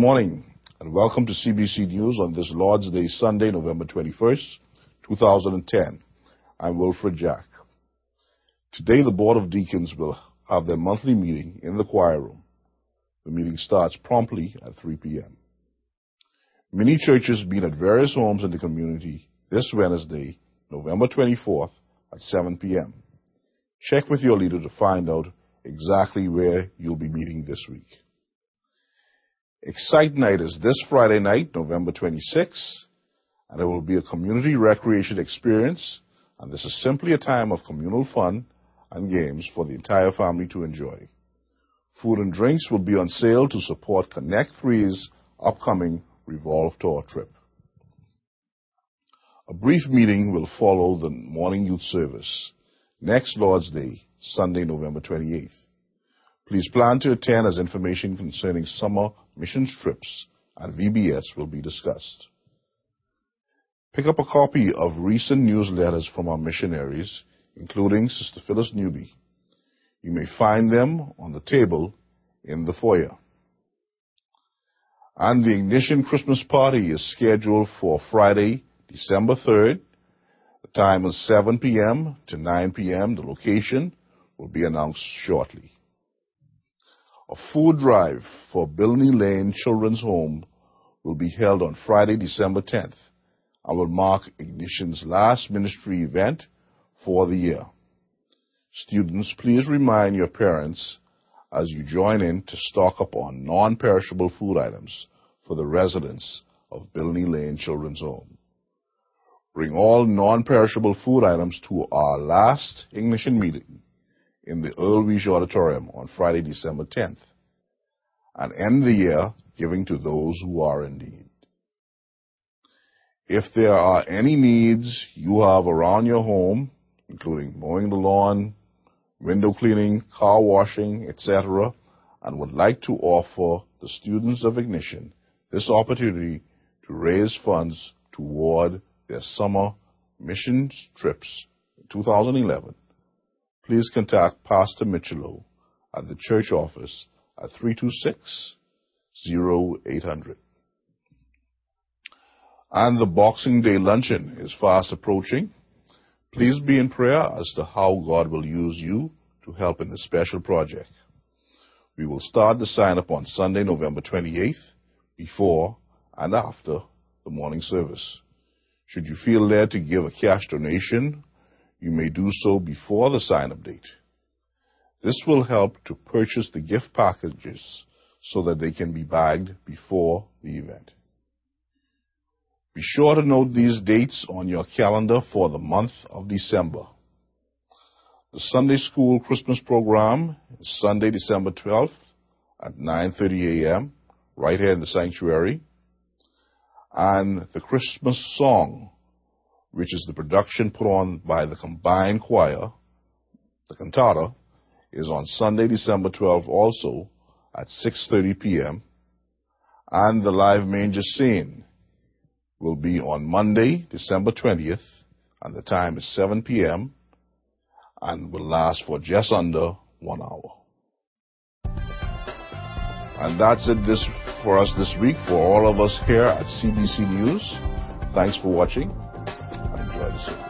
morning, and welcome to CBC News on this Lord's Day, Sunday, November 21st, 2010. I'm Wilfred Jack. Today, the Board of Deacons will have their monthly meeting in the choir room. The meeting starts promptly at 3 p.m. Many churches meet at various homes in the community this Wednesday, November 24th at 7 p.m. Check with your leader to find out exactly where you'll be meeting this week. Excite Night is this Friday night, November 26th, and it will be a community recreation experience, and this is simply a time of communal fun and games for the entire family to enjoy. Food and drinks will be on sale to support Connect 3's upcoming Revolve Tour trip. A brief meeting will follow the morning youth service next Lord's Day, Sunday, November 28th. Please plan to attend as information concerning summer mission trips at VBS will be discussed. Pick up a copy of recent newsletters from our missionaries, including Sister Phyllis Newby. You may find them on the table in the foyer. And the Ignition Christmas party is scheduled for Friday, December 3rd. The time is 7 p.m. to 9 p.m. The location will be announced shortly. A food drive for Bilney Lane Children's Home will be held on Friday, December 10th and will mark Ignition's last ministry event for the year. Students, please remind your parents as you join in to stock up on non-perishable food items for the residents of Bilney Lane Children's Home. Bring all non-perishable food items to our last Ignition meeting in the Earl Weege Auditorium on Friday, December 10th, and end the year giving to those who are in need. If there are any needs you have around your home, including mowing the lawn, window cleaning, car washing, etc., and would like to offer the students of Ignition this opportunity to raise funds toward their summer mission trips in 2011, please contact Pastor Michelo at the church office at 326 0800. And the Boxing Day luncheon is fast approaching. Please be in prayer as to how God will use you to help in this special project. We will start the sign up on Sunday, November 28th, before and after the morning service. Should you feel led to give a cash donation, you may do so before the sign up date. This will help to purchase the gift packages so that they can be bagged before the event. Be sure to note these dates on your calendar for the month of December. The Sunday School Christmas program is Sunday, December 12th at 9.30 a.m. right here in the sanctuary. And the Christmas song, which is the production put on by the combined choir, the cantata, is on Sunday, December 12th also at 6.30 p.m. And the live manger scene will be on Monday, December 20th, and the time is 7 p.m. and will last for just under one hour. And that's it this for us this week for all of us here at CBC News. Thanks for watching service.